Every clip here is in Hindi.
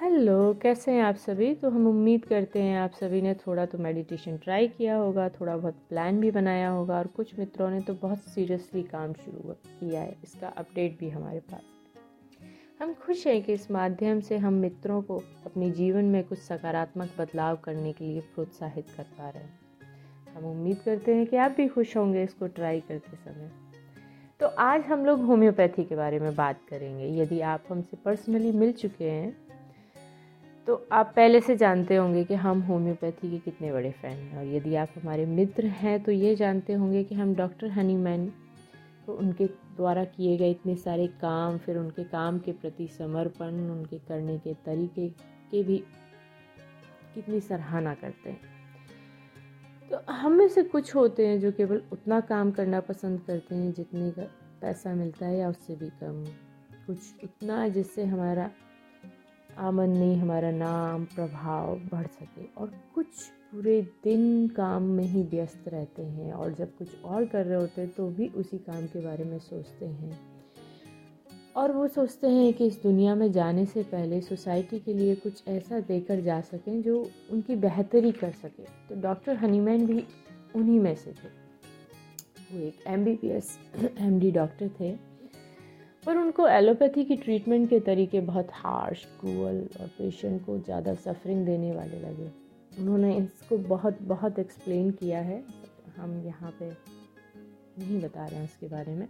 हेलो, कैसे हैं आप सभी? तो हम उम्मीद करते हैं आप सभी ने थोड़ा तो मेडिटेशन ट्राई किया होगा, थोड़ा बहुत प्लान भी बनाया होगा और कुछ मित्रों ने तो बहुत सीरियसली काम शुरू किया है। इसका अपडेट भी हमारे पास हम खुश हैं कि इस माध्यम से हम मित्रों को अपने जीवन में कुछ सकारात्मक बदलाव करने के लिए प्रोत्साहित कर पा रहे हैं। हम उम्मीद करते हैं कि आप भी खुश होंगे इसको ट्राई करते समय। तो आज हम लोग होम्योपैथी के बारे में बात करेंगे। यदि आप हमसे पर्सनली मिल चुके हैं तो आप पहले से जानते होंगे कि हम होम्योपैथी के कितने बड़े फ़ैन हैं। और यदि आप हमारे मित्र हैं तो ये जानते होंगे कि हम डॉक्टर हनीमैन तो उनके द्वारा किए गए इतने सारे काम, फिर उनके काम के प्रति समर्पण, उनके करने के तरीके के भी कितनी सराहना करते हैं। तो हम में से कुछ होते हैं जो केवल उतना काम करना पसंद करते हैं जितने का पैसा मिलता है या उससे भी कम। कुछ उतना जिससे हमारा आमदनी हमारा नाम, प्रभाव बढ़ सके। और कुछ पूरे दिन काम में ही व्यस्त रहते हैं और जब कुछ और कर रहे होते हैं तो भी उसी काम के बारे में सोचते हैं। और वो सोचते हैं कि इस दुनिया में जाने से पहले सोसाइटी के लिए कुछ ऐसा देकर जा सकें जो उनकी बेहतरी कर सके। तो डॉक्टर हनीमैन भी उन्हीं में से थे। वो एक M B B S M D doctor थे। पर उनको एलोपैथी की ट्रीटमेंट के तरीके बहुत हार्श क्रूअल और पेशेंट को ज़्यादा सफरिंग देने वाले लगे। उन्होंने इसको बहुत बहुत एक्सप्लेन किया है। हम यहाँ पे नहीं बता रहे हैं उसके बारे में।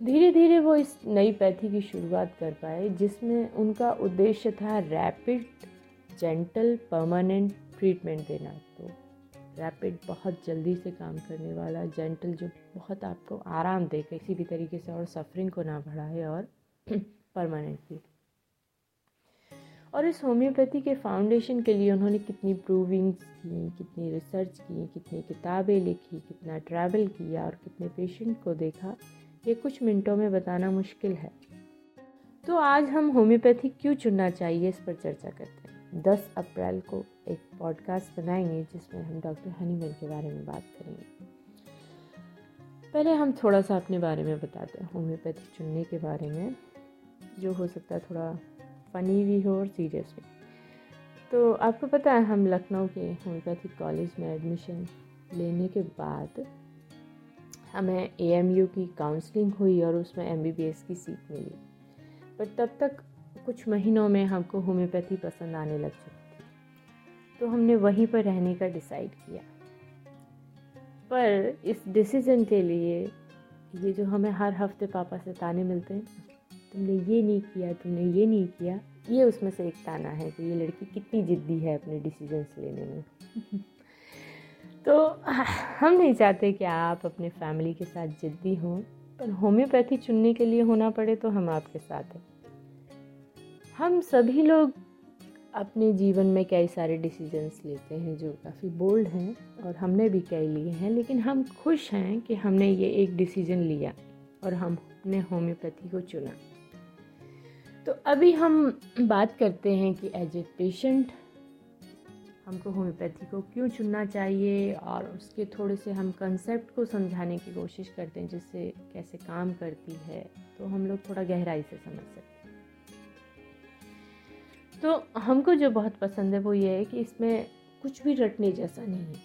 धीरे धीरे वो इस नई पैथी की शुरुआत कर पाए, जिसमें उनका उद्देश्य था रैपिड जेंटल परमानेंट ट्रीटमेंट देना। रैपिड, बहुत जल्दी से काम करने वाला, जेंटल जो बहुत आपको आराम दे किसी भी तरीके से और सफरिंग को ना बढ़ाए और परमानेंटली। और इस होम्योपैथी के फाउंडेशन के लिए उन्होंने कितनी प्रूविंग्स की, कितनी रिसर्च की, कितनी किताबें लिखी, कितना ट्रैवल किया और कितने पेशेंट को देखा, ये कुछ मिनटों में बताना मुश्किल है। तो आज हम होम्योपैथी क्यों चुनना चाहिए इस पर चर्चा करते हैं। 10 अप्रैल को एक पॉडकास्ट बनाएँगे जिसमें हम डॉक्टर हनीमैन के बारे में बात करेंगे। पहले हम थोड़ा सा अपने बारे में बताते हैं होम्योपैथी चुनने के बारे में, जो हो सकता है थोड़ा फ़नी भी हो और सीरियस भी। तो आपको पता है हम लखनऊ के होम्योपैथिक कॉलेज में एडमिशन लेने के बाद हमें एएमयू की काउंसलिंग हुई और उसमें एमबीबीएस की सीट मिली। पर तब तक कुछ महीनों में हमको होम्योपैथी पसंद आने लग चुकी तो हमने वहीं पर रहने का डिसाइड किया। पर इस डिसीज़न के लिए, ये जो हमें हर हफ़्ते पापा से ताने मिलते हैं तुमने ये नहीं किया, तुमने ये नहीं किया, ये उसमें से एक ताना है कि ये लड़की कितनी ज़िद्दी है अपने डिसीजंस लेने में। तो हम नहीं चाहते कि आप अपने फैमिली के साथ ज़िद्दी हों, पर होम्योपैथी चुनने के लिए होना पड़े तो हम आपके साथ हैं। हम सभी लोग अपने जीवन में कई सारे डिसीजंस लेते हैं जो काफ़ी बोल्ड हैं और हमने भी कई लिए हैं, लेकिन हम खुश हैं कि हमने ये एक डिसीज़न लिया और हमने होम्योपैथी को चुना। तो अभी हम बात करते हैं कि एज ए पेशेंट हमको होम्योपैथी को क्यों चुनना चाहिए और उसके थोड़े से हम कंसेप्ट को समझाने की कोशिश करते हैं, जिससे कैसे काम करती है तो हम लोग थोड़ा गहराई से समझ सकते हैं। तो हमको जो बहुत पसंद है वो ये है कि इसमें कुछ भी रटने जैसा नहीं है।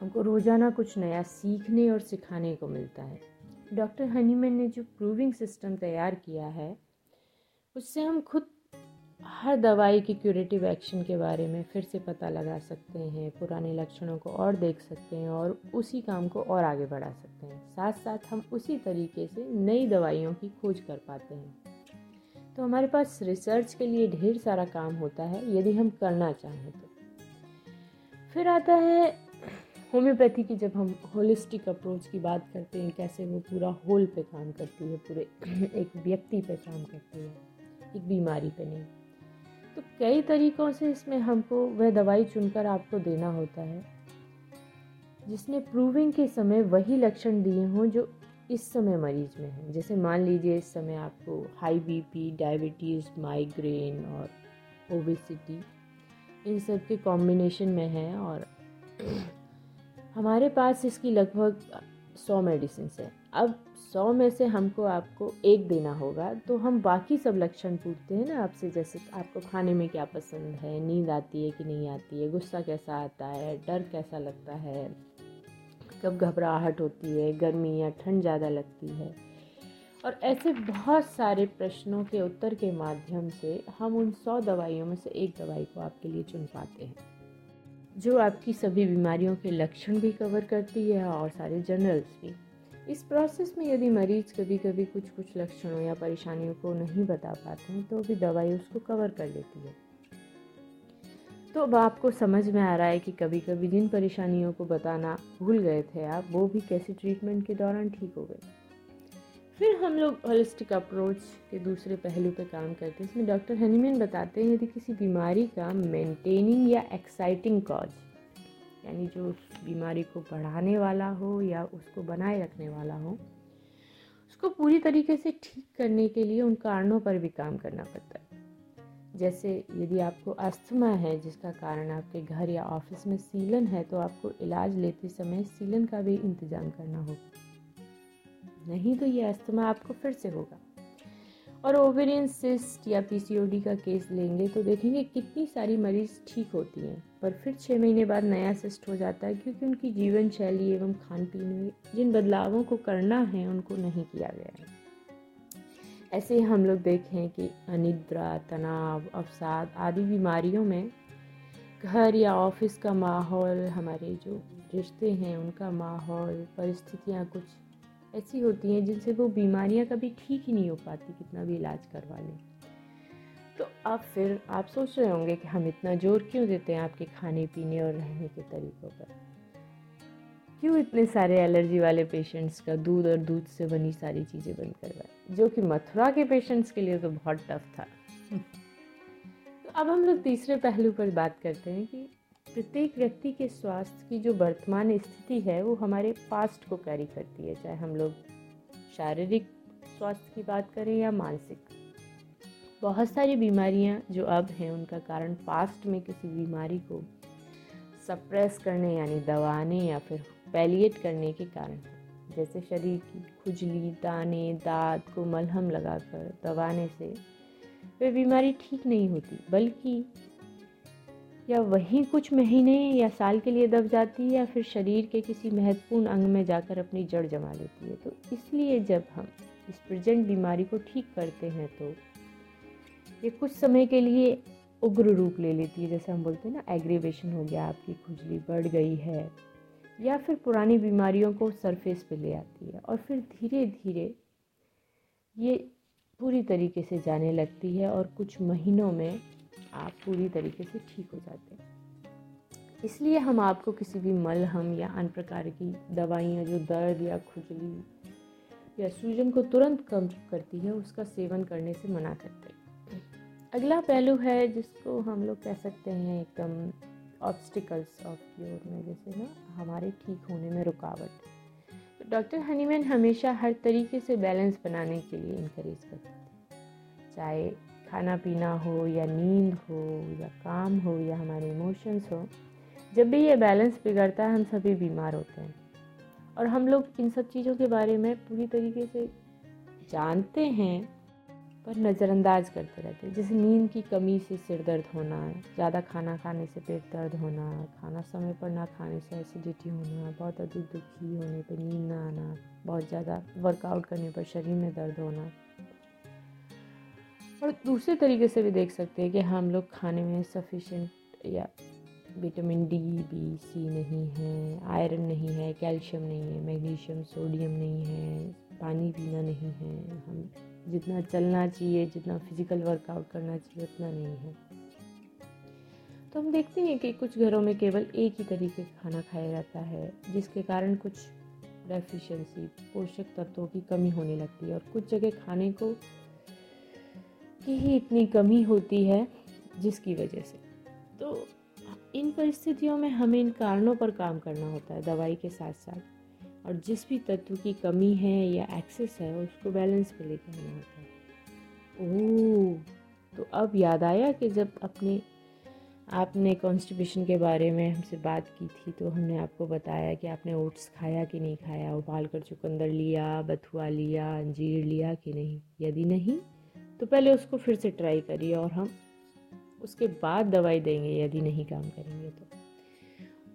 हमको रोज़ाना कुछ नया सीखने और सिखाने को मिलता है। डॉक्टर हनीमैन ने जो प्रूविंग सिस्टम तैयार किया है, उससे हम खुद हर दवाई की क्यूरेटिव एक्शन के बारे में फिर से पता लगा सकते हैं, पुराने लक्षणों को और देख सकते हैं और उसी काम को और आगे बढ़ा सकते हैं। साथ साथ हम उसी तरीके से नई दवाइयों की खोज कर पाते हैं। तो हमारे पास रिसर्च के लिए ढेर सारा काम होता है, यदि हम करना चाहें तो। फिर आता है होम्योपैथी की, जब हम होलिस्टिक अप्रोच की बात करते हैं, कैसे वो पूरा होल पे काम करती है, पूरे एक व्यक्ति पे काम करती है, एक बीमारी पे नहीं। तो कई तरीक़ों से इसमें हमको वह दवाई चुनकर आपको देना होता है, जिसने प्रूविंग के समय वही लक्षण दिए हों जो इस समय मरीज़ में है। जैसे मान लीजिए इस समय आपको हाई बीपी डायबिटीज़ माइग्रेन और ओबेसिटी इन सब के कॉम्बिनेशन में है और हमारे पास इसकी लगभग सौ मेडिसिन है। अब सौ में से हमको आपको एक देना होगा तो हम बाकी सब लक्षण पूछते हैं ना आपसे, जैसे आपको खाने में क्या पसंद है, नींद आती है कि नहीं आती है, गुस्सा कैसा आता है, डर कैसा लगता है? कब घबराहट होती है, गर्मी या ठंड ज़्यादा लगती है। और ऐसे बहुत सारे प्रश्नों के उत्तर के माध्यम से हम उन सौ दवाइयों में से एक दवाई को आपके लिए चुन पाते हैं। जो आपकी सभी बीमारियों के लक्षण भी कवर करती है और सारे जनरल्स भी। इस प्रोसेस में यदि मरीज़ कभी कभी कुछ कुछ लक्षणों या परेशानियों को नहीं बता पाते हैं तो भी दवाई उसको कवर कर लेती है। तो अब आपको समझ में आ रहा है कि कभी कभी जिन परेशानियों को बताना भूल गए थे आप, वो भी कैसे ट्रीटमेंट के दौरान ठीक हो गए। फिर हम लोग होलिस्टिक अप्रोच के दूसरे पहलू पर काम करते हैं। इसमें डॉक्टर हनीमैन बताते हैं यदि किसी बीमारी का मेंटेनिंग या एक्साइटिंग कॉज यानी जो उस बीमारी को बढ़ाने वाला हो या उसको बनाए रखने वाला हो, उसको पूरी तरीके से ठीक करने के लिए उन कारणों पर भी काम करना पड़ता है। जैसे यदि आपको अस्थमा है, जिसका कारण आपके घर या ऑफ़िस में सीलन है तो आपको इलाज लेते समय सीलन का भी इंतज़ाम करना होगा। नहीं तो ये अस्थमा आपको फिर से होगा। और ओवेरियन सिस्ट या पीसीओडी का केस लेंगे तो देखेंगे कितनी सारी मरीज़ ठीक होती हैं, पर फिर छः महीने बाद नया सिस्ट हो जाता है, क्योंकि उनकी जीवन शैली एवं खान पीन में जिन बदलावों को करना है, उनको नहीं किया गया है। ऐसे ही हम लोग देखें कि अनिद्रा, तनाव, अवसाद आदि बीमारियों में घर या ऑफ़िस का माहौल, हमारे जो रिश्ते हैं, उनका माहौल, परिस्थितियाँ कुछ ऐसी होती हैं जिनसे वो बीमारियाँ कभी ठीक ही नहीं हो पाती कितना भी इलाज करवा लें। तो अब फिर आप सोच रहे होंगे कि हम इतना ज़ोर क्यों देते हैं आपके खाने पीने और रहने के तरीक़ों पर? क्यों इतने सारे एलर्जी वाले पेशेंट्स का दूध और दूध से बनी सारी चीज़ें बंद करवाए? जो कि मथुरा के पेशेंट्स के लिए तो बहुत टफ था। तो अब हम लोग तीसरे पहलू पर बात करते हैं कि प्रत्येक व्यक्ति के स्वास्थ्य की जो वर्तमान स्थिति है, वो हमारे पास्ट को कैरी करती है। चाहे हम लोग शारीरिक स्वास्थ्य की बात करें या मानसिक। बहुत सारी बीमारियाँ जो अब हैं, उनका कारण पास्ट में किसी बीमारी को सप्रेस करने, यानी दबाने या फिर पैलिएट करने के कारण। जैसे शरीर की खुजली, दाने, दांत को मलहम लगाकर दबाने से वे बीमारी ठीक नहीं होती, बल्कि या वहीं कुछ महीने या साल के लिए दब जाती है या फिर शरीर के किसी महत्वपूर्ण अंग में जाकर अपनी जड़ जमा लेती है। तो इसलिए जब हम इस प्रेजेंट बीमारी को ठीक करते हैं तो ये कुछ समय के लिए उग्र रूप ले लेती है। जैसे हम बोलते हैं ना एग्रीवेशन हो गया, आपकी खुजली बढ़ गई है। या फिर पुरानी बीमारियों को सरफेस पे ले आती है और फिर धीरे धीरे ये पूरी तरीके से जाने लगती है और कुछ महीनों में आप पूरी तरीके से ठीक हो जाते हैं। इसलिए हम आपको किसी भी मलहम या अन्य प्रकार की दवाइयाँ जो दर्द या खुजली या सूजन को तुरंत कम करती है, उसका सेवन करने से मना करते हैं। अगला पहलू है जिसको हम लोग कह सकते हैं एकदम ऑब्स्टिकल्स ऑफ़ क्योर में, जैसे ना, हमारे ठीक होने में रुकावट। तो डॉक्टर हनीमैन हमेशा हर तरीके से बैलेंस बनाने के लिए इनक्रेज करते हैं। चाहे खाना पीना हो या नींद हो या काम हो या हमारे इमोशंस हो, जब भी ये बैलेंस बिगड़ता है, हम सभी बीमार होते हैं। और हम लोग इन सब चीज़ों के बारे में पूरी तरीके से जानते हैं पर नज़रअंदाज करते रहते हैं। जैसे नींद की कमी से सिर दर्द होना, ज़्यादा खाना खाने से पेट दर्द होना, खाना समय पर ना खाने से एसिडिटी होना, बहुत अधिक दुखी होने पर नींद ना आना, बहुत ज़्यादा वर्कआउट करने पर शरीर में दर्द होना। और दूसरे तरीके से भी देख सकते हैं कि हम लोग खाने में सफिशेंट या विटामिन डी बी सी नहीं है आयरन नहीं है कैल्शियम नहीं है मैग्नीशियम सोडियम नहीं है, पानी पीना नहीं है, हम जितना चलना चाहिए, जितना फ़िज़िकल वर्कआउट करना चाहिए, उतना नहीं है। तो हम देखते हैं कि कुछ घरों में केवल एक ही तरीके का खाना खाया जाता है, जिसके कारण कुछ डेफिशिएंसी पोषक तत्वों की कमी होने लगती है और कुछ जगह खाने को की ही इतनी कमी होती है, जिसकी वजह से। तो इन परिस्थितियों में हमें इन कारणों पर काम करना होता है, दवाई के साथ साथ और जिस भी तत्व की कमी है या एक्सेस है, उसको बैलेंस पे लेके आना होता है। ओह तो अब याद आया कि जब अपने, आपने कॉन्स्टिपेशन के बारे में हमसे बात की थी तो हमने आपको बताया कि आपने ओट्स खाया कि नहीं खाया, उबाल कर चुकंदर लिया, बथुआ लिया, अंजीर लिया कि नहीं। यदि नहीं तो पहले उसको फिर से ट्राई करिए और हम उसके बाद दवाई देंगे, यदि नहीं काम करेंगे तो।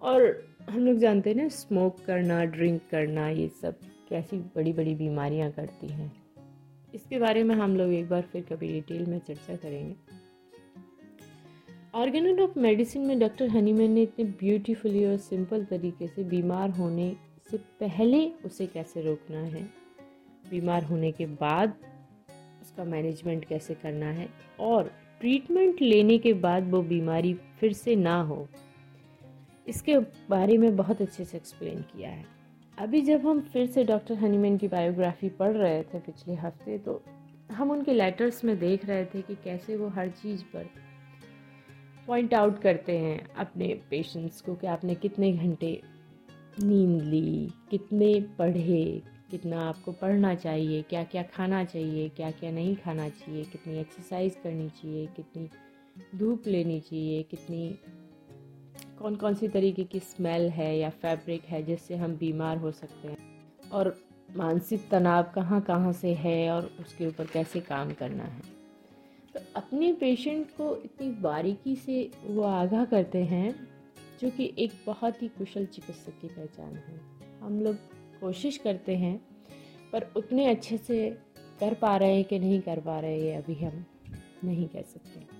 और हम लोग जानते हैं ना स्मोक करना ड्रिंक करना, ये सब कैसी बड़ी बड़ी बीमारियाँ करती हैं। इसके बारे में हम लोग एक बार फिर कभी डिटेल में चर्चा करेंगे। ऑर्गेनिक ऑफ़ मेडिसिन में डॉक्टर हनीमैन ने इतने ब्यूटीफुली और सिंपल तरीके से बीमार होने से पहले उसे कैसे रोकना है? बीमार होने के बाद उसका मैनेजमेंट कैसे करना है? और ट्रीटमेंट लेने के बाद वो बीमारी फिर से ना हो इसके बारे में बहुत अच्छे से एक्सप्लेन किया है। अभी जब हम फिर से डॉक्टर हनीमैन की बायोग्राफी पढ़ रहे थे पिछले हफ़्ते तो हम उनके लेटर्स में देख रहे थे कि कैसे वो हर चीज़ पर पॉइंट आउट करते हैं अपने पेशेंट्स को कि आपने कितने घंटे नींद ली, कितने पढ़े, कितना आपको पढ़ना चाहिए क्या क्या खाना चाहिए क्या क्या नहीं खाना चाहिए, कितनी एक्सरसाइज करनी चाहिए, कितनी धूप लेनी चाहिए, कितनी कौन कौन सी तरीके की स्मेल है या फैब्रिक है जिससे हम बीमार हो सकते हैं? और मानसिक तनाव कहाँ कहाँ से है और उसके ऊपर कैसे काम करना है? तो अपने पेशेंट को इतनी बारीकी से वो आगाह करते हैं, जो कि एक बहुत ही कुशल चिकित्सक की पहचान है। हम लोग कोशिश करते हैं, पर उतने अच्छे से कर पा रहे हैं कि नहीं कर पा रहे ये अभी हम नहीं कह सकते।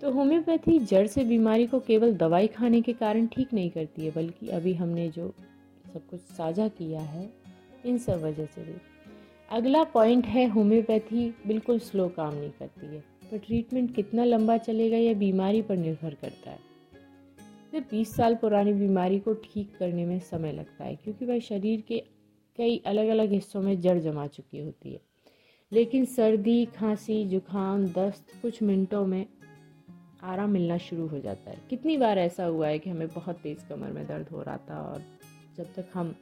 तो होम्योपैथी जड़ से बीमारी को केवल दवाई खाने के कारण ठीक नहीं करती है, बल्कि अभी हमने जो सब कुछ साझा किया है, इन सब वजह से भी। अगला पॉइंट है, होम्योपैथी बिल्कुल स्लो काम नहीं करती है, पर ट्रीटमेंट कितना लंबा चलेगा यह बीमारी पर निर्भर करता है। सिर्फ़ बीस साल पुरानी बीमारी को ठीक करने में समय लगता है, क्योंकि वह शरीर के कई अलग अलग हिस्सों में जड़ जमा चुकी होती है। लेकिन सर्दी, खांसी, जुकाम, दस्त कुछ मिनटों में आराम मिलना शुरू हो जाता है। कितनी बार ऐसा हुआ है कि हमें बहुत तेज़ कमर में दर्द हो रहा था और जब तक हम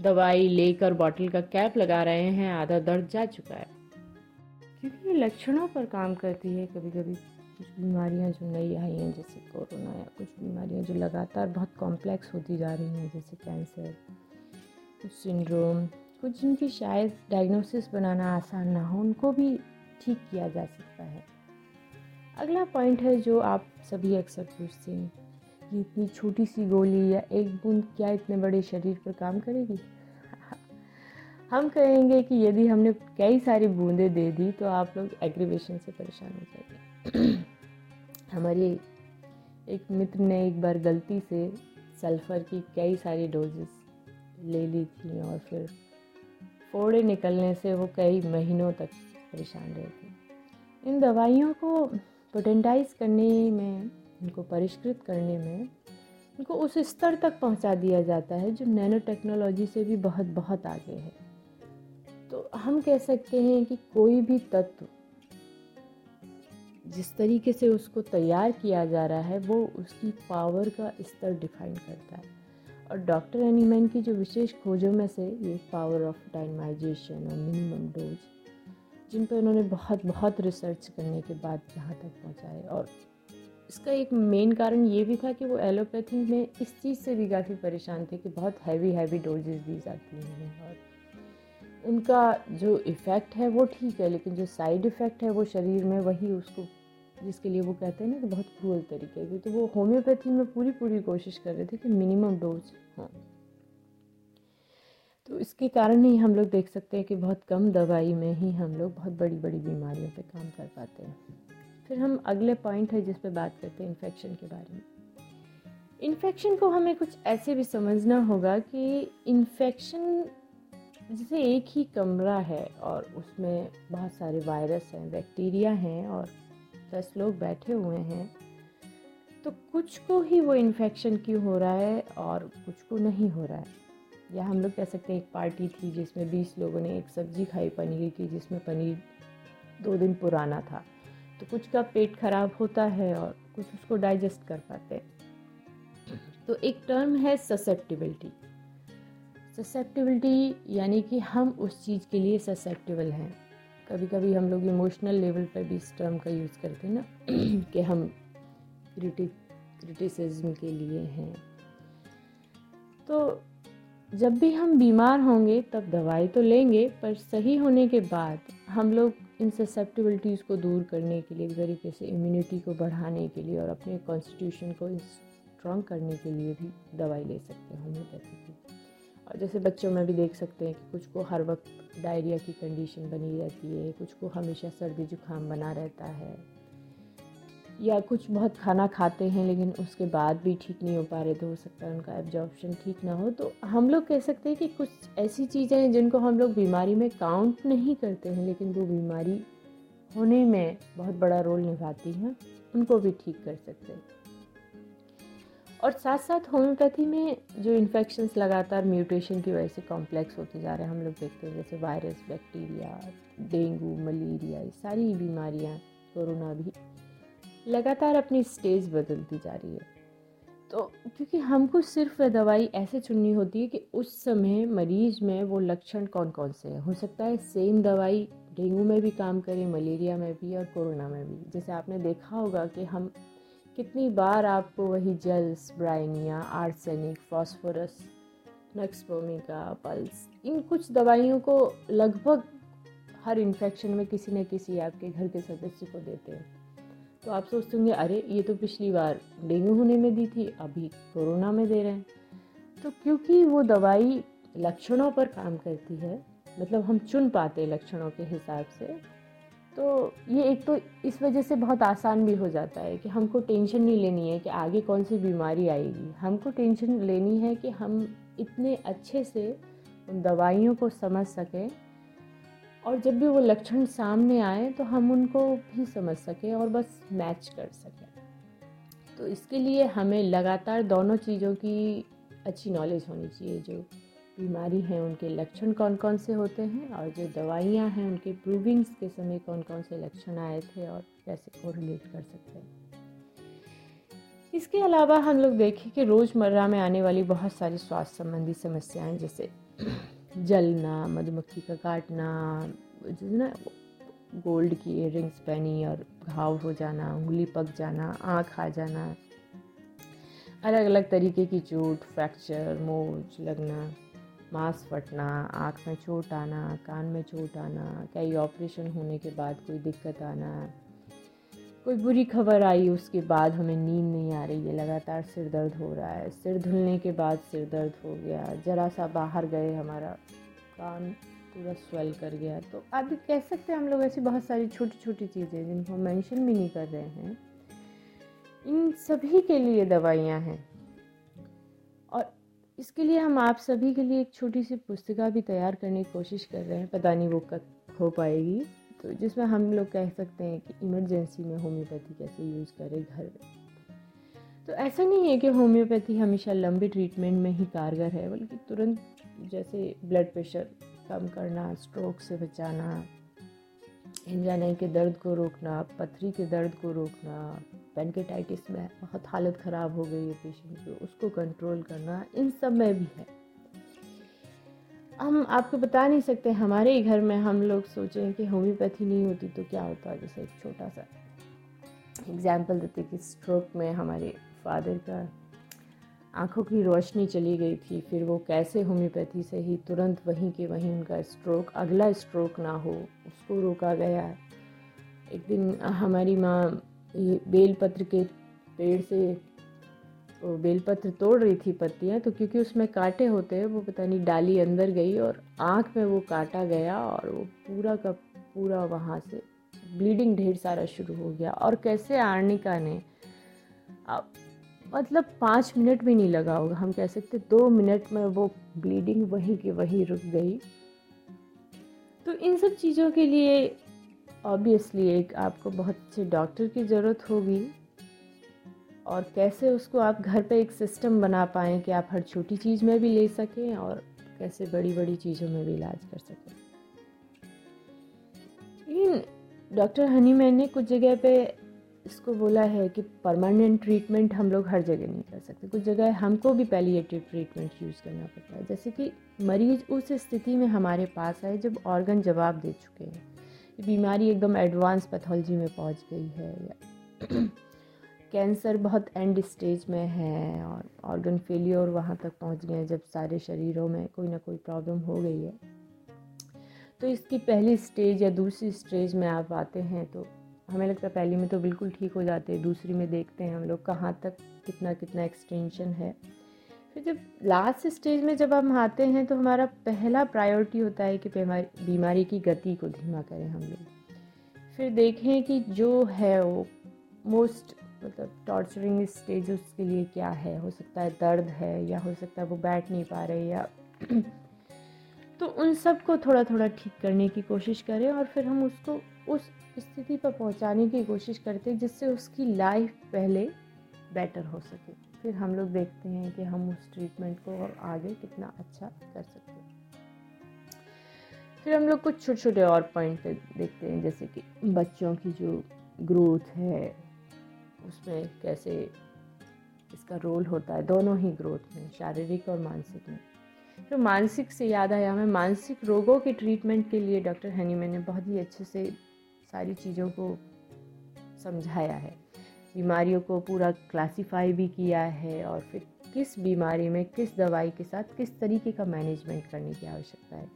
दवाई लेकर बॉटल का कैप लगा रहे हैं, आधा दर्द जा चुका है। क्योंकि ये लक्षणों पर काम करती है। कभी कभी कुछ बीमारियाँ जो नई आई हैं, जैसे कोरोना या कुछ बीमारियाँ जो लगातार बहुत कॉम्प्लेक्स होती जा रही हैं, जैसे कैंसर, कुछ सिंड्रोम, कुछ जिनकी शायद डायग्नोसिस बनाना आसान ना हो, उनको भी ठीक किया जा सकता है। अगला पॉइंट है जो आप सभी अक्सर पूछते हैं कि इतनी छोटी सी गोली या एक बूंद क्या इतने बड़े शरीर पर काम करेगी? हम कहेंगे कि यदि हमने कई सारी बूंदें दे दी तो आप लोग एग्रीवेशन से परेशान हो जाएँगे। हमारी एक मित्र ने एक बार गलती से सल्फ़र की कई सारी डोजेस ले ली थी और फिर फोड़े निकलने से वो कई महीनों तक परेशान रहे थे। इन दवाइयों को पोटेंटाइज करने में उनको परिष्कृत करने में उनको उस स्तर तक पहुँचा दिया जाता है जो नैनो टेक्नोलॉजी से भी बहुत बहुत आगे है। तो हम कह सकते हैं कि कोई भी तत्व जिस तरीके से उसको तैयार किया जा रहा है, वो उसकी पावर का स्तर डिफाइन करता है। और डॉक्टर एनीमैन की जो विशेष खोजों में से ये पावर ऑफ़ डायनामाइजेशन और मिनिमम डोज जिन पर उन्होंने बहुत बहुत रिसर्च करने के बाद यहाँ तक पहुँचाए और इसका एक मेन कारण ये भी था कि वो एलोपैथी में इस चीज़ से भी काफ़ी परेशान थे कि बहुत हैवी हैवी डोजेज दी जाती हैं और उनका जो इफ़ेक्ट है वो ठीक है, लेकिन जो साइड इफ़ेक्ट है वो शरीर में वही उसको, जिसके लिए वो कहते हैं ना कि बहुत क्रूअल तरीके की तो वो होम्योपैथी में पूरी पूरी कोशिश कर रहे थे कि मिनिमम डोज हाँ। तो इसके कारण ही हम लोग देख सकते हैं कि बहुत कम दवाई में ही हम लोग बहुत बड़ी बड़ी बीमारियों पे काम कर पाते हैं। फिर हम अगले पॉइंट है जिस पे बात करते हैं इन्फेक्शन के बारे में। इन्फेक्शन को हमें कुछ ऐसे भी समझना होगा कि इन्फेक्शन जैसे एक ही कमरा है और उसमें बहुत सारे वायरस हैं बैक्टीरिया हैं और दस लोग बैठे हुए हैं तो कुछ को ही वो इन्फेक्शन क्यों हो रहा है और कुछ को नहीं हो रहा है? या हम लोग कह सकते हैं एक पार्टी थी जिसमें बीस लोगों ने एक सब्ज़ी खाई पनीर की, जिसमें पनीर दो दिन पुराना था। तो कुछ का पेट खराब होता है और कुछ उसको डाइजेस्ट कर पाते हैं। तो एक टर्म है ससेप्टिबिलिटी ससेप्टिबिलिटी यानी कि हम उस चीज़ के लिए ससेप्टिबल हैं। कभी कभी हम लोग इमोशनल लेवल पर भी इस टर्म का यूज़ करते हैं ना, कि हम क्रिटिक क्रिटिसिज्म के लिए हैं। तो जब भी हम बीमार होंगे, तब दवाई तो लेंगे, पर सही होने के बाद हम लोग इन ससेप्टिबिलिटीज़ को दूर करने के लिए, एक तरीके से इम्यूनिटी को बढ़ाने के लिए और अपने कॉन्स्टिट्यूशन को स्ट्रॉन्ग करने के लिए भी दवाई ले सकते हैं होम्योपैथी की। और जैसे बच्चों में भी देख सकते हैं कि कुछ को हर वक्त डायरिया की कंडीशन बनी रहती है, कुछ को हमेशा सर्दी जुकाम बना रहता है। या कुछ बहुत खाना खाते हैं, लेकिन उसके बाद भी ठीक नहीं हो पा रहे तो हो सकता है उनका एब्जॉर्प्शन ठीक ना हो। तो हम लोग कह सकते हैं कि कुछ ऐसी चीज़ें हैं जिनको हम लोग बीमारी में काउंट नहीं करते हैं, लेकिन वो बीमारी होने में बहुत बड़ा रोल निभाती हैं, उनको भी ठीक कर सकते हैं। और साथ साथ होम्योपैथी में जो इन्फेक्शंस लगातार म्यूटेशन की वजह से कॉम्प्लेक्स होते जा रहे हैं, हम लोग देखते हैं, जैसे वायरस बैक्टीरिया डेंगू मलेरिया ये सारी बीमारियाँ कोरोना भी लगातार अपनी स्टेज बदलती जा रही है। तो क्योंकि हमको सिर्फ़ दवाई ऐसे चुननी होती है कि उस समय मरीज़ में वो लक्षण कौन कौन से हैं। हो सकता है सेम दवाई डेंगू में भी काम करे, मलेरिया में भी और कोरोना में भी। जैसे आपने देखा होगा कि हम कितनी बार आपको वही gels bryonia arsenic phosphorus nux vomica puls इन कुछ दवाइयों को लगभग हर इन्फेक्शन में किसी न किसी आपके घर के सदस्य को देते हैं। तो आप सोचते होंगे, अरे, ये तो पिछली बार डेंगू होने में दी थी, अभी कोरोना में दे रहे हैं। तो क्योंकि वो दवाई लक्षणों पर काम करती है मतलब हम चुन पाते लक्षणों के हिसाब से तो ये एक तो इस वजह से बहुत आसान भी हो जाता है कि हमको टेंशन नहीं लेनी है कि आगे कौन सी बीमारी आएगी। हमको टेंशन लेनी है कि हम इतने अच्छे से उन दवाइयों को समझ सकें और जब भी वो लक्षण सामने आए तो हम उनको भी समझ सकें और बस मैच कर सकें। तो इसके लिए हमें लगातार दोनों चीज़ों की अच्छी नॉलेज होनी चाहिए। जो बीमारी हैं, उनके लक्षण कौन कौन से होते हैं और जो दवाइयाँ हैं, उनके प्रूविंग्स के समय कौन कौन से लक्षण आए थे और कैसे को रिलेट कर सकते हैं। इसके अलावा हम लोग देखें कि रोज़मर्रा में आने वाली बहुत सारी स्वास्थ्य संबंधी समस्याएँ, जैसे जलना, मधुमक्खी का काटना जैसे ना गोल्ड की इयर पहनी और घाव हो जाना, उंगली पक जाना, आँख आ जाना। अलग अलग तरीके की चोट फ्रैक्चर मोच लगना, मांस फटना, आँख में चोट आना, कान में चोट आना कई ऑपरेशन होने के बाद कोई दिक्कत आना। कोई बुरी खबर आई, उसके बाद हमें नींद नहीं आ रही है, लगातार सिर दर्द हो रहा है। सिर धुलने के बाद सिर दर्द हो गया। ज़रा सा बाहर गए, हमारा कान पूरा स्वेल कर गया। तो आप कह सकते हैं, हम लोग ऐसी बहुत सारी छोटी छोटी चीज़ें जिनको मेंशन भी नहीं कर रहे हैं। इन सभी के लिए दवाइयाँ हैं। और इसके लिए हम आप सभी के लिए एक छोटी सी पुस्तिका भी तैयार करने की कोशिश कर रहे हैं। पता नहीं वो कब हो पाएगी। तो जिसमें हम लोग कह सकते हैं कि इमरजेंसी में होम्योपैथी कैसे यूज़ करें घर में। तो ऐसा नहीं है कि होम्योपैथी हमेशा लंबी ट्रीटमेंट में ही कारगर है, बल्कि तुरंत जैसे ब्लड प्रेशर कम करना स्ट्रोक से बचाना एंजाइना के दर्द को रोकना, पथरी के दर्द को रोकना पेनकेटाइटिस में बहुत हालत ख़राब हो गई है पेशेंट की, उसको कंट्रोल करना, इन सब में भी है। हम आपको बता नहीं सकते, हमारे ही घर में हम लोग सोचें कि होम्योपैथी नहीं होती तो क्या होता जैसे एक छोटा सा एग्ज़ाम्पल देते कि स्ट्रोक में हमारे फादर का आँखों की रोशनी चली गई थी, फिर वो कैसे होम्योपैथी से ही तुरंत वहीं के वहीं उनका स्ट्रोक अगला स्ट्रोक ना हो, उसको रोका गया। एक दिन हमारी माँ बेलपत्र के पेड़ से बेलपत्र तोड़ रही थी पत्तियाँ तो क्योंकि उसमें कांटे होते हैं, वो पता नहीं डाली अंदर गई और आँख में वो काटा गया और वो पूरा का पूरा वहाँ से ब्लीडिंग ढेर सारा शुरू हो गया। और कैसे आर्निका ने? अब मतलब पाँच मिनट भी नहीं लगा होगा, हम कह सकते दो मिनट में वो ब्लीडिंग वहीं की वहीं रुक गई। तो इन सब चीज़ों के लिए ऑब्वियसली एक आपको बहुत अच्छे डॉक्टर की ज़रूरत होगी। और कैसे उसको आप घर पे एक सिस्टम बना पाएँ कि आप हर छोटी चीज़ में भी ले सकें और कैसे बड़ी बड़ी चीज़ों में भी इलाज कर सकें। लेकिन डॉक्टर हनीमैन ने कुछ जगह पे इसको बोला है कि परमानेंट ट्रीटमेंट हम लोग हर जगह नहीं कर सकते। कुछ जगह हमको भी पैलिएटिव ट्रीटमेंट यूज़ करना पड़ता है। जैसे कि मरीज़ उस स्थिति में हमारे पास आए जब ऑर्गन जवाब दे चुके हैं। बीमारी एकदम एडवांस पैथोलॉजी में पहुँच गई है या कैंसर बहुत एंड स्टेज में है और ऑर्गन फेलियर वहाँ तक पहुँच गए हैं जब सारे शरीरों में कोई ना कोई प्रॉब्लम हो गई है। तो इसकी पहली स्टेज या दूसरी स्टेज में आप आते हैं तो हमें लगता है पहली में तो बिल्कुल ठीक हो जाते हैं, दूसरी में देखते हैं हम लोग कहाँ तक कितना कितना एक्सटेंशन है। फिर जब लास्ट स्टेज में जब हम आते हैं तो हमारा पहला प्रायोरिटी होता है कि बीमारी की गति को धीमा करें हम लोग। फिर देखें कि जो है वो मोस्ट मतलब टॉर्चरिंग स्टेज उसके लिए क्या है? हो सकता है दर्द है या हो सकता है वो बैठ नहीं पा रहे या तो उन सबको थोड़ा थोड़ा ठीक करने की कोशिश करें और फिर हम उसको उस स्थिति पर पहुँचाने की कोशिश करते हैं जिससे उसकी लाइफ पहले बेटर हो सके। फिर हम लोग देखते हैं कि हम उस ट्रीटमेंट को और आगे कितना अच्छा कर सकते हैं। फिर हम लोग कुछ छोटे छोटे और पॉइंट देखते हैं जैसे कि बच्चों की जो ग्रोथ है उसमें कैसे इसका रोल होता है, दोनों ही ग्रोथ में, शारीरिक और मानसिक में। तो मानसिक से याद आया हमें, मानसिक रोगों के ट्रीटमेंट के लिए डॉक्टर हनी मैंने बहुत ही अच्छे से सारी चीज़ों को समझाया है। बीमारियों को पूरा क्लासिफाई भी किया है और फिर किस बीमारी में, किस दवाई के साथ, किस तरीके का मैनेजमेंट करने की आवश्यकता है।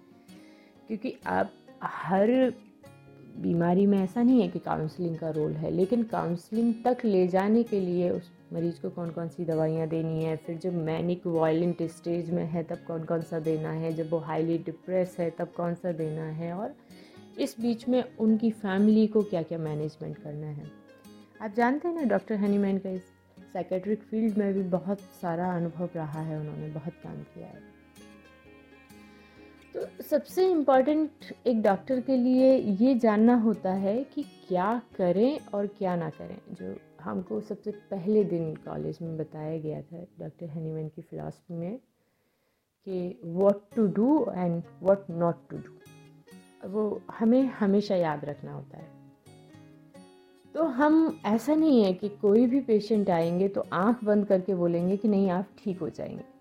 क्योंकि आप हर बीमारी में ऐसा नहीं है कि काउंसलिंग का रोल है, लेकिन काउंसलिंग तक ले जाने के लिए उस मरीज़ को कौन कौन सी दवाइयाँ देनी है, फिर जब मैनिक वायलेंट स्टेज में है तब कौन कौन सा देना है, जब वो हाईली डिप्रेस है तब कौन सा देना है और इस बीच में उनकी फैमिली को क्या क्या मैनेजमेंट करना है। आप जानते हैं ना डॉक्टर हनीमैन का इस साइकेट्रिक फ़ील्ड में भी बहुत सारा अनुभव रहा है, उन्होंने बहुत काम किया है। तो सबसे इंपॉर्टेंट एक डॉक्टर के लिए ये जानना होता है कि क्या करें और क्या ना करें। जो हमको सबसे पहले दिन कॉलेज में बताया गया था डॉक्टर हनीमैन की फ़िलासफ़ी में कि what to do and what not to do वो हमें हमेशा याद रखना होता है। तो हम, ऐसा नहीं है कि कोई भी पेशेंट आएँगे तो आँख बंद करके बोलेंगे कि नहीं, आप ठीक हो जाएँगे।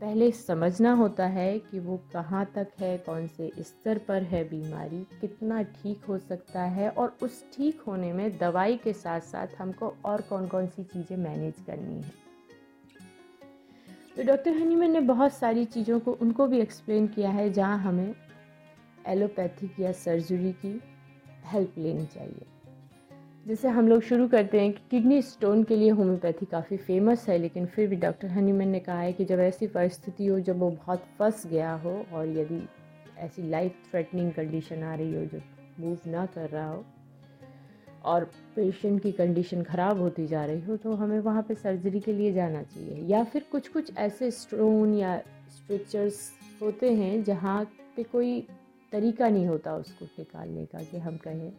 पहले समझना होता है कि वो कहाँ तक है, कौन से स्तर पर है बीमारी, कितना ठीक हो सकता है और उस ठीक होने में दवाई के साथ साथ हमको और कौन कौन सी चीज़ें मैनेज करनी है। तो डॉक्टर हनीमैन ने बहुत सारी चीज़ों को, उनको भी एक्सप्लेन किया है जहाँ हमें एलोपैथिक या सर्जरी की हेल्प लेनी चाहिए। जैसे हम लोग शुरू करते हैं कि किडनी स्टोन के लिए होम्योपैथी काफ़ी फ़ेमस है, लेकिन फिर भी डॉक्टर हनीमैन ने कहा है कि जब ऐसी परिस्थिति हो, जब वो बहुत फंस गया हो और यदि ऐसी लाइफ थ्रेटनिंग कंडीशन आ रही हो, जो मूव ना कर रहा हो और पेशेंट की कंडीशन ख़राब होती जा रही हो तो हमें वहाँ पे सर्जरी के लिए जाना चाहिए। या फिर कुछ कुछ ऐसे स्टोन या स्ट्रक्चर्स होते हैं, जहाँ पे कोई तरीका नहीं होता उसको निकालने का कि हम कहें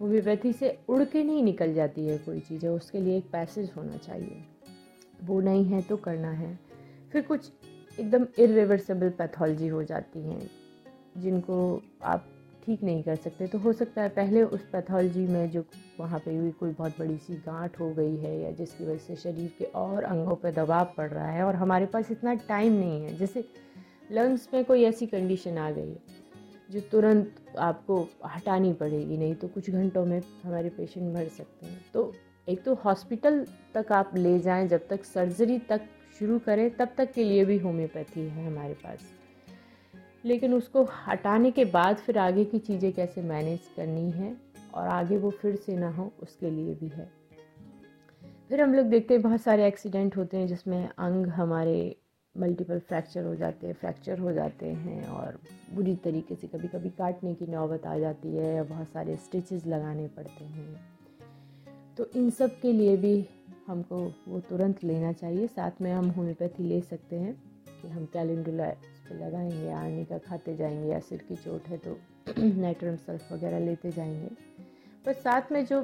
होम्योपैथी से उड़ के नहीं निकल जाती है कोई चीज़ उसके लिए एक पैसेज होना चाहिए। वो नहीं है तो करना है। फिर कुछ एकदम इरिवर्सिबल पैथोलॉजी हो जाती हैं, जिनको आप ठीक नहीं कर सकते। तो हो सकता है पहले उस पैथोलॉजी में जो वहाँ पे हुई कोई बहुत बड़ी सी गांठ हो गई है, या जिसकी वजह से शरीर के और अंगों पर दबाव पड़ रहा है, और हमारे पास इतना टाइम नहीं है। जैसे लंग्स में कोई ऐसी कंडीशन आ गई है जो तुरंत आपको हटानी पड़ेगी, नहीं तो कुछ घंटों में हमारे पेशेंट मर सकते हैं। तो एक तो हॉस्पिटल तक आप ले जाएँ जब तक सर्जरी तक शुरू करें, तब तक के लिए भी होम्योपैथी है हमारे पास। लेकिन उसको हटाने के बाद फिर आगे की चीज़ें कैसे मैनेज करनी है और आगे वो फिर से ना हो, उसके लिए भी है। फिर हम लोग देखते हैं बहुत सारे एक्सीडेंट होते हैं जिसमें अंग हमारे मल्टीपल फ्रैक्चर हो जाते हैं फ्रैक्चर हो जाते हैं और बुरी तरीके से कभी कभी काटने की नौबत आ जाती है, बहुत सारे स्टिचेस लगाने पड़ते हैं। तो इन सब के लिए भी हमको वो तुरंत लेना चाहिए। साथ में हम होम्योपैथी ले सकते हैं कि हम कैलेंडुला इस पर लगाएँगे आने का खाते जाएँगे या सिर की चोट है तो नाइट्रम सल्फ वगैरह लेते जाएँगे। पर साथ में जो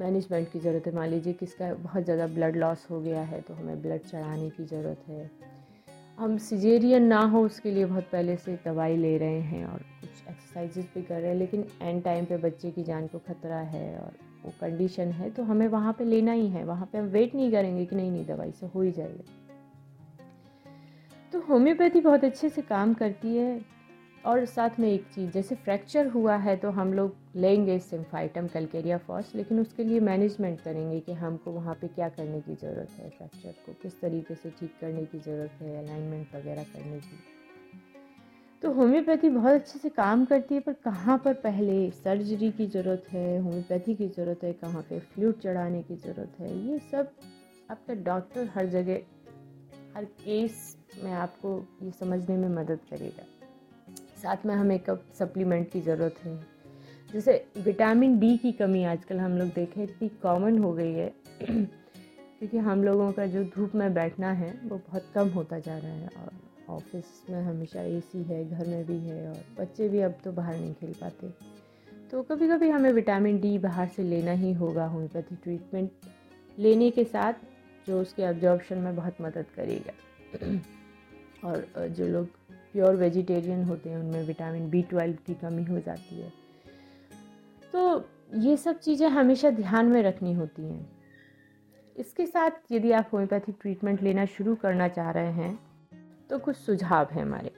मैनेजमेंट की ज़रूरत है, मान लीजिए किसका बहुत ज़्यादा ब्लड लॉस हो गया है तो हमें ब्लड चढ़ाने की ज़रूरत है। हम सिजेरियन ना हो, उसके लिए बहुत पहले से दवाई ले रहे हैं और कुछ एक्सरसाइजेज भी कर रहे हैं, लेकिन एंड टाइम पे बच्चे की जान को खतरा है और वो कंडीशन है तो हमें वहाँ पे लेना ही है। वहाँ पे हम वेट नहीं करेंगे कि नहीं नहीं, दवाई से हो ही जाएगा। तो होम्योपैथी बहुत अच्छे से काम करती है और साथ में एक चीज़, जैसे फ्रैक्चर हुआ है तो हम लोग लेंगे सिम्फाइटम कलकेरिया फॉस, लेकिन उसके लिए मैनेजमेंट करेंगे कि हमको वहाँ पे क्या करने की ज़रूरत है फ्रैक्चर को किस तरीके से ठीक करने की ज़रूरत है अलाइनमेंट वगैरह करने की। तो होम्योपैथी बहुत अच्छे से काम करती है, पर कहाँ पर पहले सर्जरी की ज़रूरत है होम्योपैथी की ज़रूरत है, कहाँ पे फ्लूट चढ़ाने की ज़रूरत है, ये सब आपका डॉक्टर हर जगह, हर केस में आपको ये समझने में मदद करेगा। साथ में हमें कब सप्लीमेंट की ज़रूरत है। जैसे विटामिन डी की कमी आजकल हम लोग देखें, इतनी कॉमन हो गई है। क्योंकि हम लोगों का जो धूप में बैठना है, वो बहुत कम होता जा रहा है और ऑफ़िस में हमेशा एसी है, घर में भी है और बच्चे भी अब तो बाहर नहीं खेल पाते। तो कभी कभी हमें विटामिन डी बाहर से लेना ही होगा, होम्योपैथी ट्रीटमेंट लेने के साथ, जो उसके ऑब्जॉर्बशन में बहुत मदद करेगा। और जो लोग प्योर वेजिटेरियन होते हैं, उनमें विटामिन बी ट्वेल्व की कमी हो जाती है। तो ये सब चीज़ें हमेशा ध्यान में रखनी होती हैं। इसके साथ यदि आप होम्योपैथिक ट्रीटमेंट लेना शुरू करना चाह रहे हैं तो कुछ सुझाव हैं हमारे।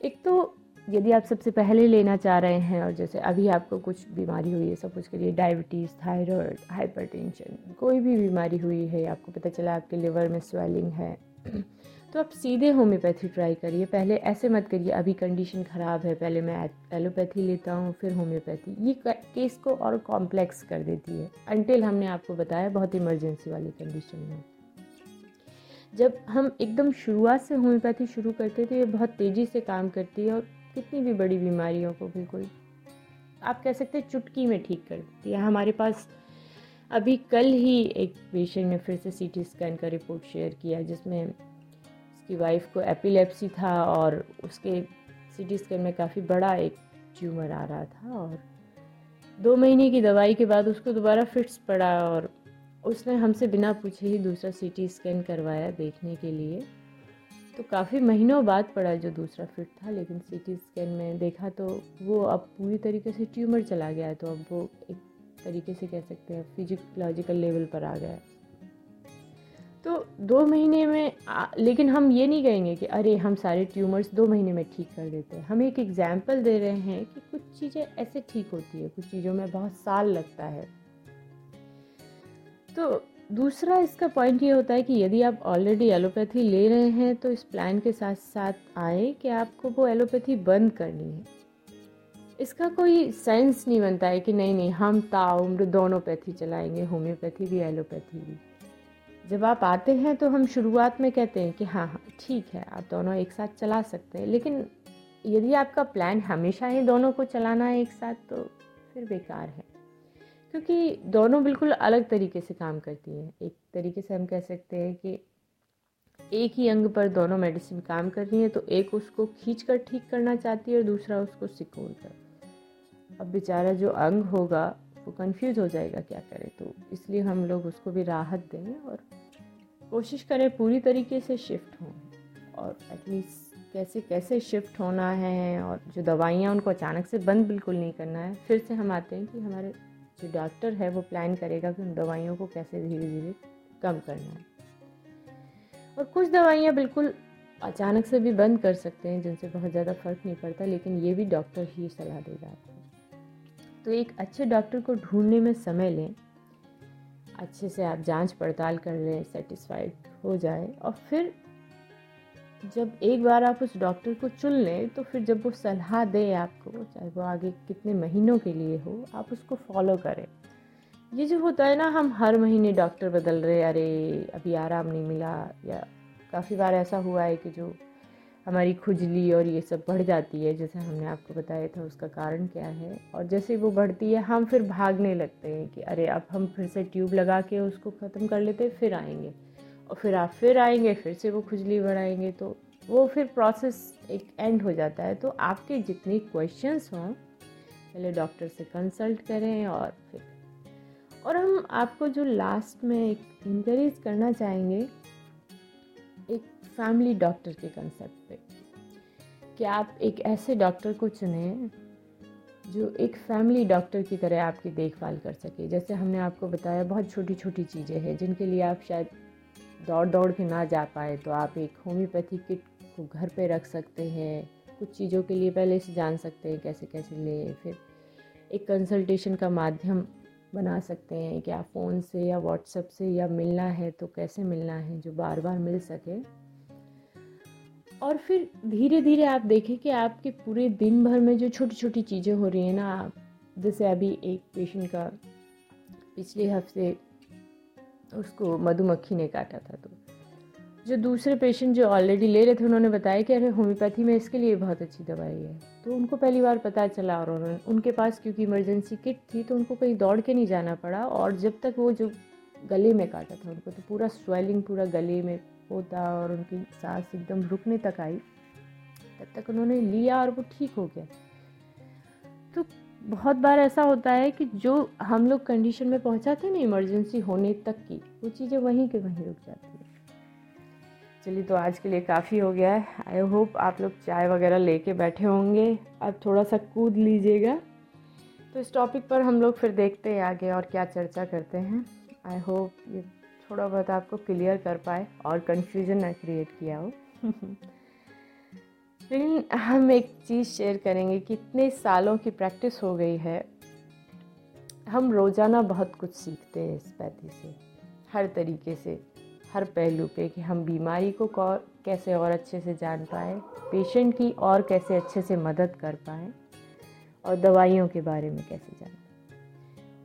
एक तो यदि आप सबसे पहले लेना चाह रहे हैं और जैसे अभी आपको कुछ बीमारी हुई है, सब कुछ के लिए डायबिटीज़, थायराइड, हाइपरटेंशन, कोई भी बीमारी हुई है, आपको पता चला आपके लिवर में स्वेलिंग है तो आप सीधे होम्योपैथी ट्राई करिए। पहले ऐसे मत करिए, अभी कंडीशन ख़राब है, पहले मैं एलोपैथी लेता हूँ, फिर होम्योपैथी। ये केस को और कॉम्प्लेक्स कर देती है। अनटिल हमने आपको बताया, बहुत इमरजेंसी वाली कंडीशन में जब हम एकदम शुरुआत से होम्योपैथी शुरू करते थे, ये बहुत तेज़ी से काम करती है और कितनी भी बड़ी बीमारियों को बिल्कुल, आप कह सकते हैं, चुटकी में ठीक कर देती है। हमारे पास अभी कल ही एक पेशेंट ने फिर से सीटी स्कैन का रिपोर्ट शेयर किया, जिसमें उसकी वाइफ को एपिलेप्सी था और उसके सी स्कैन में काफ़ी बड़ा एक ट्यूमर आ रहा था और दो महीने की दवाई के बाद उसको दोबारा फिट्स पड़ा और उसने हमसे बिना पूछे ही दूसरा सीटी स्कैन करवाया देखने के लिए। तो काफ़ी महीनों बाद पड़ा जो दूसरा फिट था, लेकिन सीटी स्कैन में देखा तो वो अब पूरी तरीके से ट्यूमर चला गया है तो अब वो एक तरीके से कह सकते हैं फिजिकलॉजिकल लेवल पर आ गया है। तो दो महीने में आ, लेकिन हम ये नहीं कहेंगे कि अरे हम सारे ट्यूमर्स दो महीने में ठीक कर देते हैं। हम एक एग्ज़ाम्पल दे रहे हैं कि कुछ चीज़ें ऐसे ठीक होती है कुछ चीज़ों में बहुत साल लगता है। तो दूसरा इसका पॉइंट ये होता है कि यदि आप ऑलरेडी एलोपैथी ले रहे हैं तो इस प्लान के साथ साथ आए कि आपको वो एलोपैथी बंद करनी है। इसका कोई सेंस नहीं बनता है कि नहीं नहीं हम ताउम्र दोनों पैथी चलाएँगे होम्योपैथी भी एलोपैथी भी। जब आप आते हैं तो हम शुरुआत में कहते हैं कि हाँ हाँ ठीक है, आप दोनों एक साथ चला सकते हैं। लेकिन यदि आपका प्लान हमेशा ही दोनों को चलाना है एक साथ तो फिर बेकार है। क्योंकि दोनों बिल्कुल अलग तरीके से काम करती हैं। एक तरीके से हम कह सकते हैं कि एक ही अंग पर दोनों मेडिसिन काम कर रही है तो एक उसको खींच कर ठीक करना चाहती है और दूसरा उसको सिकोड़ कर अब बेचारा जो अंग होगा वो कंफ्यूज हो जाएगा क्या करे तो इसलिए हम लोग उसको भी राहत दें और कोशिश करें पूरी तरीके से शिफ्ट हों। और एटलीस्ट कैसे कैसे शिफ्ट होना है और जो दवाइयाँ उनको अचानक से बंद बिल्कुल नहीं करना है, फिर से हम आते हैं कि हमारे जो डॉक्टर है वो प्लान करेगा कि उन दवाइयों को कैसे धीरे धीरे कम करना है। और कुछ दवाइयाँ बिल्कुल अचानक से भी बंद कर सकते हैं, जिनसे बहुत ज़्यादा फ़र्क नहीं पड़ता, लेकिन ये भी डॉक्टर ही सलाह देगा। आपको तो एक अच्छे डॉक्टर को ढूँढने में समय लें, अच्छे से आप जाँच पड़ताल कर लें सेटिस्फाइड हो जाए और फिर जब एक बार आप उस डॉक्टर को चुन लें तो फिर जब वो सलाह दे आपको, चाहे वो आगे कितने महीनों के लिए हो, आप उसको फॉलो करें। ये जो होता है ना, हम हर महीने डॉक्टर बदल रहे अरे, अभी आराम नहीं मिला या काफ़ी बार ऐसा हुआ है कि जो हमारी खुजली और ये सब बढ़ जाती है, जैसे हमने आपको बताया था उसका कारण क्या है। और जैसे वो बढ़ती है, हम फिर भागने लगते हैं कि अरे, अब हम फिर से ट्यूब लगा के उसको ख़त्म कर लेते हैं, फिर आएँगे। और फिर आप फिर आएँगे, फिर से वो खुजली बढ़ाएँगे तो वो फिर प्रोसेस एक एंड हो जाता है। तो आपके जितने क्वेश्चंस हों, पहले डॉक्टर से कंसल्ट करें और फिर। और हम आपको जो लास्ट में एक इंकरेज करना चाहेंगे फैमिली डॉक्टर के कंसेप्ट पे कि आप एक ऐसे डॉक्टर को चुनें जो एक फैमिली डॉक्टर की तरह आपकी देखभाल कर सके। जैसे हमने आपको बताया, बहुत छोटी छोटी चीज़ें हैं जिनके लिए आप शायद दौड़ दौड़ के ना जा पाए तो आप एक होम्योपैथी किट को घर पे रख सकते हैं। कुछ चीज़ों के लिए पहले से जान सकते हैं कैसे कैसे लें, फिर एक कंसल्टेशन का माध्यम बना सकते हैं कि आप फ़ोन से या व्हाट्सएप से या मिलना है तो कैसे मिलना है, जो बार बार मिल सके। और फिर धीरे धीरे आप देखें कि आपके पूरे दिन भर में जो छोटी छोटी चीज़ें हो रही हैं ना, आप जैसे अभी एक पेशेंट का पिछले हफ़्ते उसको मधुमक्खी ने काटा था तो। जो दूसरे पेशेंट जो ऑलरेडी ले रहे थे, उन्होंने बताया कि अरे होम्योपैथी में इसके लिए बहुत अच्छी दवाई है। तो उनको पहली बार पता चला और उन्होंने, उनके पास क्योंकि इमरजेंसी किट थी तो उनको कहीं दौड़ के नहीं जाना पड़ा और जब तक वो जो गले में काटा था उनको तो पूरा स्वेलिंग पूरा गले में होता और उनकी सांस एकदम रुकने तक आई। तब तक उन्होंने लिया और वो ठीक हो गया। तो बहुत बार ऐसा होता है कि जो हम लोग कंडीशन में पहुंचाते हैं ना इमरजेंसी होने तक की, वो चीज़ें वहीं के वहीं रुक जाती है। चलिए तो आज के लिए काफ़ी हो गया है। आई होप आप लोग चाय वगैरह लेके बैठे होंगे। अब थोड़ा सा कूद लीजिएगा। तो इस टॉपिक पर हम लोग फिर देखते हैं आगे और क्या चर्चा करते हैं। आई होप ये थोड़ा बहुत आपको क्लियर कर पाए और कन्फ्यूज़न ना क्रिएट किया हो। लेकिन हम एक चीज़ शेयर करेंगे कि इतने सालों की प्रैक्टिस हो गई है। हम रोज़ाना बहुत कुछ सीखते हैं इस पैथी से, हर तरीके से, हर पहलू पे कि हम बीमारी को कैसे और अच्छे से जान पाएँ पेशेंट की और कैसे अच्छे से मदद कर पाएँ, और दवाइयों के बारे में कैसे जान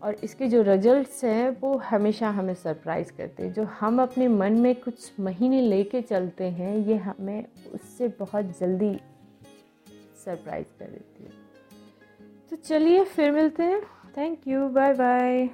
और इसके जो रिजल्ट्स हैं, वो हमेशा हमें सरप्राइज़ करते हैं। जो हम अपने मन में कुछ महीने लेके चलते हैं, ये हमें उससे बहुत जल्दी सरप्राइज़ कर देती है। तो चलिए फिर मिलते हैं। Thank you bye bye